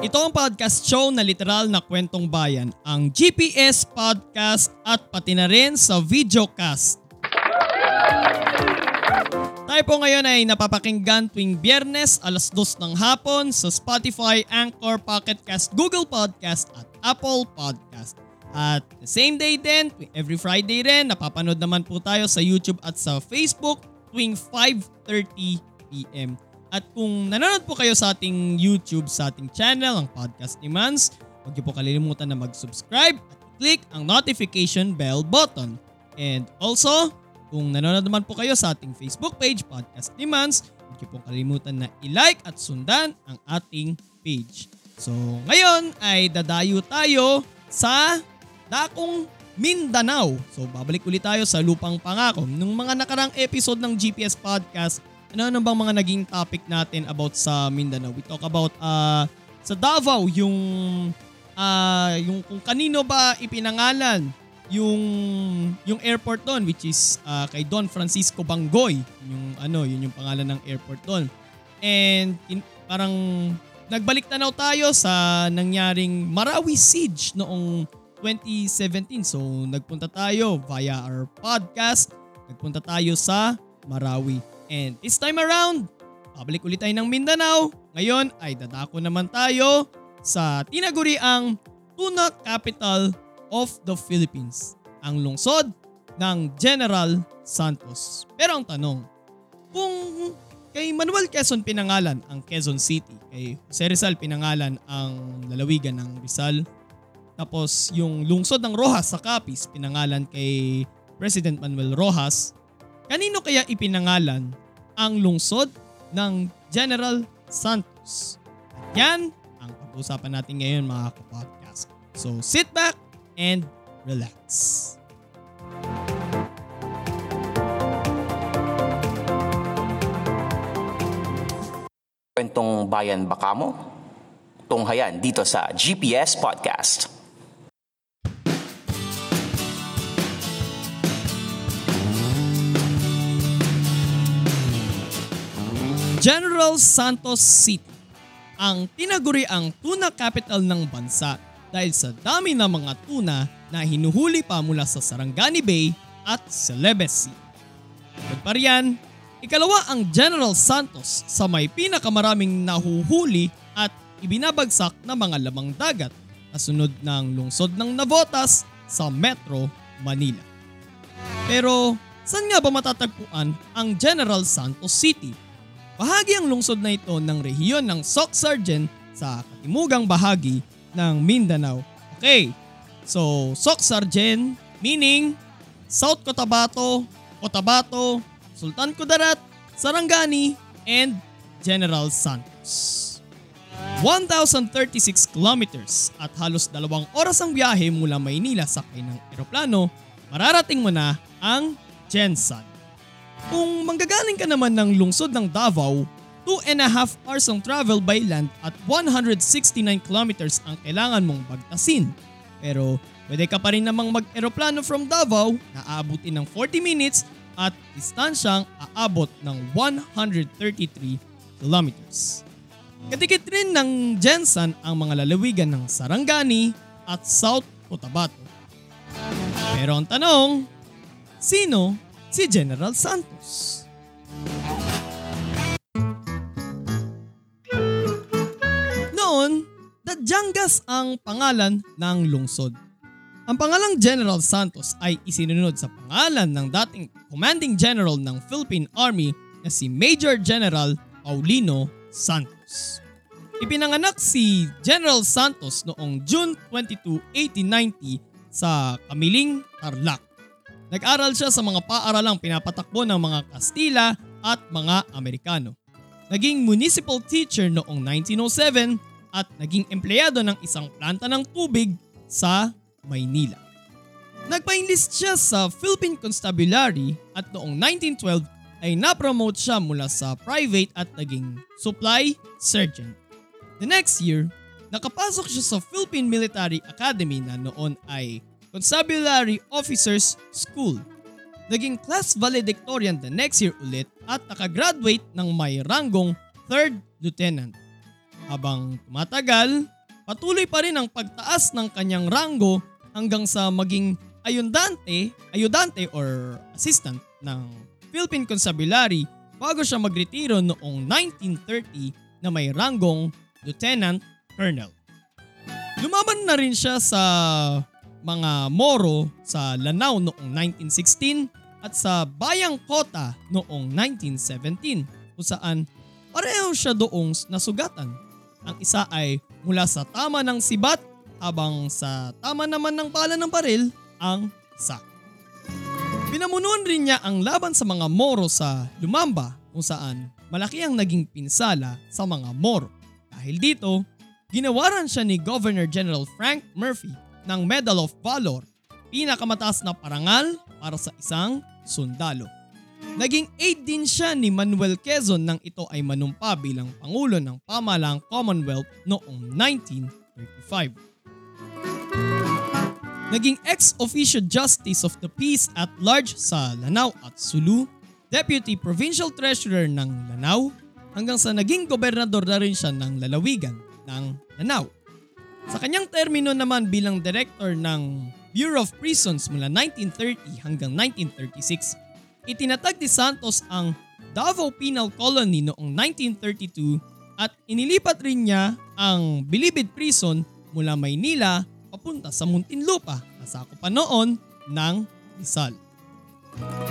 Ito ang podcast show na literal na kwentong bayan, ang GPS Podcast at pati na rin sa videocast. Tayo po ngayon ay napapakinggan tuwing biyernes alas dos ng hapon sa Spotify, Anchor, Pocket Cast, Google Podcast at Apple Podcast. At the same day din, every Friday rin, napapanood naman po tayo sa YouTube at sa Facebook tuwing 5.30pm. At kung nanonood po kayo sa ating YouTube, sa ating channel, ang Podcast ni Mans, huwag niyo po kalilimutan na mag-subscribe at click ang notification bell button. And also, kung nanonood naman po kayo sa ating Facebook page, Podcast ni Mans, huwag niyo po kalimutan na i-like at sundan ang ating page. So, ngayon ay dadayo tayo sa Dakong Mindanao. So, babalik ulit tayo sa Lupang Pangako. Nung mga nakarang episode ng GPS Podcast, ano ano bang mga naging topic natin about sa Mindanao? We talk about uh, sa Davao yung uh, yung kung kanino ba ipinangalan yung yung airport doon which is uh, kay Don Francisco Bangoy. Yung ano yun yung pangalan ng airport doon. And in, parang nagbalik tanaw tayo sa nangyaring Marawi siege noong 2017 so nagpunta tayo via our podcast. Nagpunta tayo sa Marawi And this time around, pabalik ulit tayo ng Mindanao. Ngayon ay dadako naman tayo sa tinaguriang tuna capital of the Philippines, ang lungsod ng General Santos. Pero ang tanong, kung kay Manuel Quezon pinangalan ang Quezon City, kay Jose Rizal pinangalan ang lalawigan ng Rizal, tapos yung lungsod ng Rojas sa Capiz pinangalan kay President Manuel Rojas, Kanino kaya ipinangalan ang lungsod ng General Santos? At yan ang pag-uusapan natin ngayon mga kapodcast. So sit back and relax. Kwentong bayan baka mo? Tunghayan dito sa GPS Podcast. General Santos City ang tinaguri ang tuna capital ng bansa dahil sa dami ng mga tuna na hinuhuli pa mula sa Sarangani Bay at Celebes Sea. Bukod pa ikalawa ang General Santos sa may pinakamaraming nahuhuli at ibinabagsak na mga lamang dagat kasunod ng lungsod ng Navotas sa Metro Manila. Pero saan nga ba matatagpuan ang General Santos City? Bahagi ang lungsod na ito ng rehiyon ng Soc Sargent sa katimugang bahagi ng Mindanao. Okay, so Soc Sargent meaning South Cotabato, Cotabato, Sultan Kudarat, Sarangani, and General Santos. 1,036 kilometers at halos dalawang oras ang biyahe mula Maynila sakay ng eroplano, mararating mo na ang Gensan. Kung manggagaling ka naman ng lungsod ng Davao, 2 and a half hours ang travel by land at 169 kilometers ang kailangan mong bagtasin. Pero pwede ka pa rin namang mag-eroplano from Davao na aabutin ng 40 minutes at distansyang aabot ng 133 kilometers. Kadikit rin ng Jensan ang mga lalawigan ng Sarangani at South Cotabato. Pero ang tanong, sino si General Santos. Noon, Dadyangas ang pangalan ng lungsod. Ang pangalang General Santos ay isinunod sa pangalan ng dating Commanding General ng Philippine Army na si Major General Paulino Santos. Ipinanganak si General Santos noong June 22, 1890 sa Kamiling, Tarlac. Nag-aral siya sa mga paaralang pinapatakbo ng mga Kastila at mga Amerikano. Naging municipal teacher noong 1907 at naging empleyado ng isang planta ng tubig sa Maynila. Nagpa-enlist siya sa Philippine Constabulary at noong 1912 ay napromote siya mula sa private at naging supply sergeant. The next year, nakapasok siya sa Philippine Military Academy na noon ay Constabulary Officers School. Naging class valedictorian the next year ulit at nakagraduate ng may ranggong 3rd Lieutenant. Habang tumatagal, patuloy pa rin ang pagtaas ng kanyang ranggo hanggang sa maging ayudante, ayudante or assistant ng Philippine Constabulary bago siya magretiro noong 1930 na may ranggong Lieutenant Colonel. Lumaban na rin siya sa mga Moro sa Lanao noong 1916 at sa Bayang Kota noong 1917 kung saan pareho siya doong nasugatan. Ang isa ay mula sa tama ng sibat habang sa tama naman ng pala ng baril ang isa. Pinamunuan rin niya ang laban sa mga Moro sa Lumamba kung saan malaki ang naging pinsala sa mga Moro. Dahil dito, ginawaran siya ni Governor General Frank Murphy ng Medal of Valor, pinakamataas na parangal para sa isang sundalo. Naging aide din siya ni Manuel Quezon nang ito ay manumpa bilang Pangulo ng Pamalang Commonwealth noong 1935. Naging ex-officio justice of the peace at large sa Lanao at Sulu, Deputy Provincial Treasurer ng Lanao, hanggang sa naging gobernador na rin siya ng lalawigan ng Lanao. Sa kanyang termino naman bilang director ng Bureau of Prisons mula 1930 hanggang 1936, itinatag ni Santos ang Davao Penal Colony noong 1932 at inilipat rin niya ang Bilibid Prison mula Maynila papunta sa Muntinlupa na sakupan noon ng Rizal.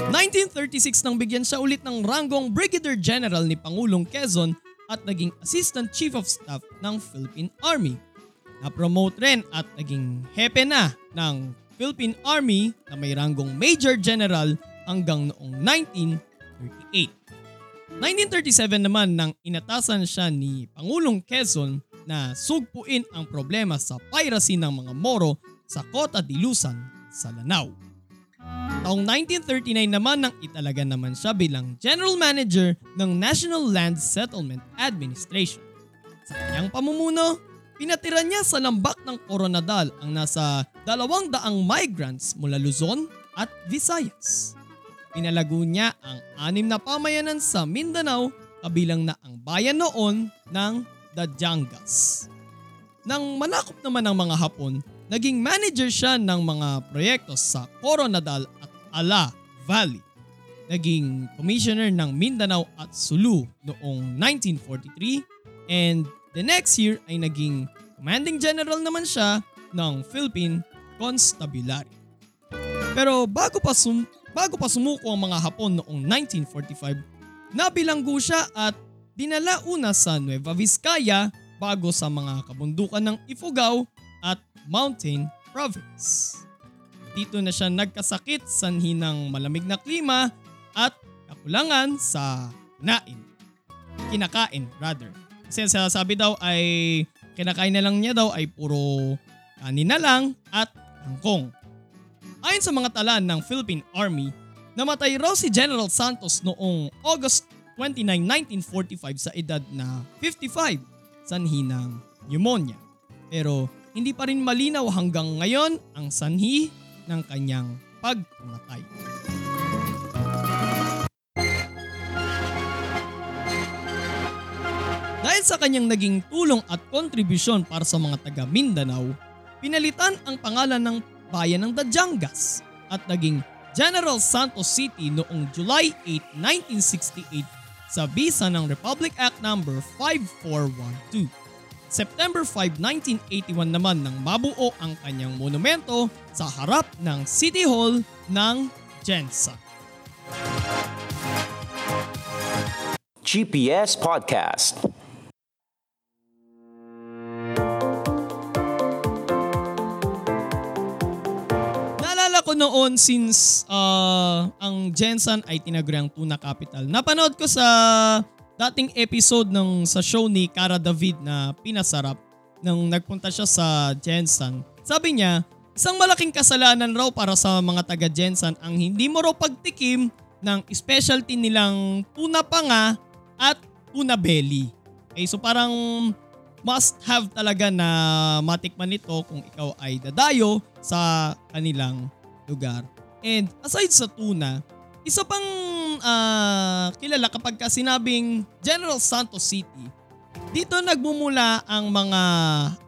1936 nang bigyan siya ulit ng ranggong Brigadier General ni Pangulong Quezon at naging Assistant Chief of Staff ng Philippine Army na-promote rin at naging hepe na ng Philippine Army na may ranggong Major General hanggang noong 1938. 1937 naman nang inatasan siya ni Pangulong Quezon na sugpuin ang problema sa piracy ng mga Moro sa Kota de Luzon sa Lanao. Taong 1939 naman nang italaga naman siya bilang General Manager ng National Land Settlement Administration. Sa kanyang pamumuno, Pinatira niya sa lambak ng Coronadal ang nasa dalawang daang migrants mula Luzon at Visayas. Pinalago niya ang anim na pamayanan sa Mindanao kabilang na ang bayan noon ng Dajangas. Nang manakop naman ng mga Hapon, naging manager siya ng mga proyekto sa Coronadal at Ala Valley. Naging commissioner ng Mindanao at Sulu noong 1943 and The next year ay naging commanding general naman siya ng Philippine Constabulary. Pero bago pa, sum- bago pa sumuko ang mga Hapon noong 1945, nabilanggo siya at dinala una sa Nueva Vizcaya bago sa mga kabundukan ng Ifugao at Mountain Province. Dito na siya nagkasakit sanhi ng malamig na klima at kakulangan sa nain. Kinakain rather. Kasi sabi daw ay kinakain na lang niya daw ay puro kanin na lang at angkong. Ayon sa mga tala ng Philippine Army, namatay raw si General Santos noong August 29, 1945 sa edad na 55 sanhi ng pneumonia. Pero hindi pa rin malinaw hanggang ngayon ang sanhi ng kanyang pagkamatay. Dahil sa kanyang naging tulong at kontribusyon para sa mga taga Mindanao, pinalitan ang pangalan ng bayan ng Dajangas at naging General Santos City noong July 8, 1968 sa bisa ng Republic Act No. 5412. September 5, 1981 naman nang mabuo ang kanyang monumento sa harap ng City Hall ng Jensa. GPS Podcast noon since uh, ang Jensen ay tinaguriang tuna capital. Napanood ko sa dating episode ng sa show ni Cara David na pinasarap nung nagpunta siya sa Jensen. Sabi niya, isang malaking kasalanan raw para sa mga taga Jensen ang hindi mo raw pagtikim ng specialty nilang tuna panga at tuna belly. Okay, so parang must have talaga na matikman ito kung ikaw ay dadayo sa kanilang lugar. And aside sa tuna, isa pang uh, kilala kapag ka sinabing General Santos City, dito nagmumula ang mga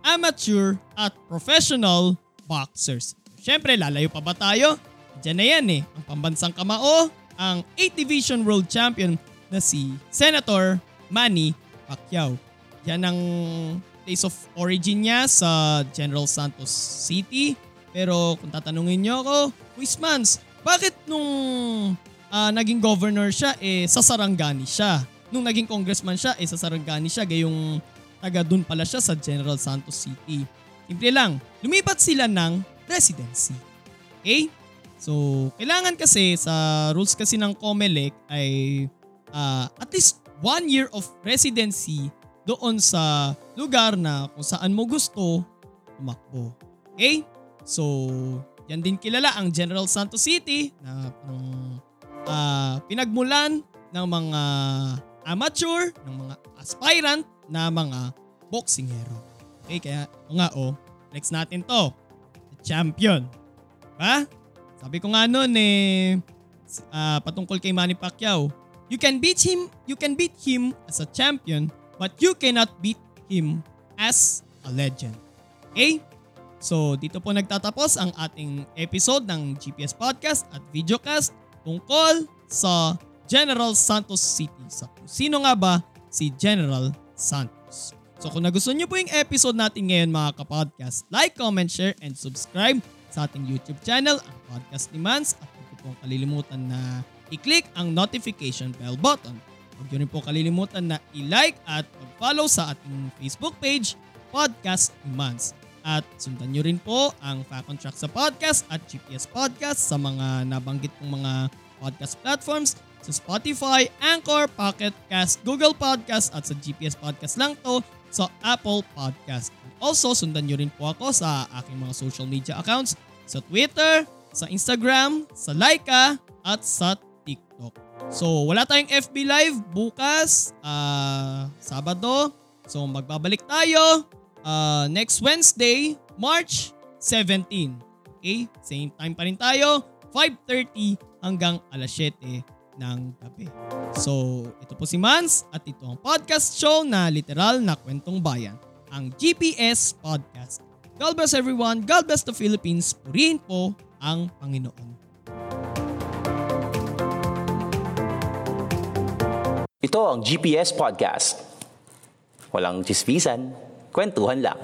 amateur at professional boxers. Siyempre, lalayo pa ba tayo? Diyan na yan eh, ang pambansang kamao, ang 8 Division World Champion na si Senator Manny Pacquiao. Yan ang place of origin niya sa General Santos City. Pero kung tatanungin niyo ako, Wismans, bakit nung uh, naging governor siya, eh sa Sarangani siya? Nung naging congressman siya, eh sa Sarangani siya, gayong taga dun pala siya sa General Santos City. Simple lang, lumipat sila ng residency. Okay? So, kailangan kasi sa rules kasi ng COMELEC ay uh, at least one year of residency doon sa lugar na kung saan mo gusto tumakbo. Okay? So, yan din kilala ang General Santos City na um, uh, pinagmulan ng mga amateur, ng mga aspirant na mga boxingero. Okay, kaya o nga oh, next natin to. Champion. Diba? Sabi ko nga noon eh, uh, patungkol kay Manny Pacquiao, you can beat him, you can beat him as a champion but you cannot beat him as a legend. Okay? So dito po nagtatapos ang ating episode ng GPS Podcast at Videocast tungkol sa General Santos City. Sa sino nga ba si General Santos? So kung nagustuhan niyo po yung episode natin ngayon mga kapodcast, like, comment, share, and subscribe sa ating YouTube channel, ang Podcast ni Mans. At huwag po kalilimutan na i-click ang notification bell button Huwag nyo rin po kalilimutan na i-like at mag-follow sa ating Facebook page, Podcast Months. At sundan nyo rin po ang Fact on Track sa podcast at GPS Podcast sa mga nabanggit pong mga podcast platforms sa Spotify, Anchor, Pocket Cast, Google Podcast at sa GPS Podcast lang to sa Apple Podcast. Also, sundan nyo rin po ako sa aking mga social media accounts sa Twitter, sa Instagram, sa Laika at sa TikTok. So, wala tayong FB Live bukas, uh, Sabado. So, magbabalik tayo uh, next Wednesday, March 17. Okay? Same time pa rin tayo, 5.30 hanggang alas 7 ng gabi. So, ito po si Mans at ito ang podcast show na literal na kwentong bayan, ang GPS Podcast. God bless everyone, God bless the Philippines, purihin po ang Panginoon. Ito ang GPS Podcast. Walang chismisan, kwentuhan lang.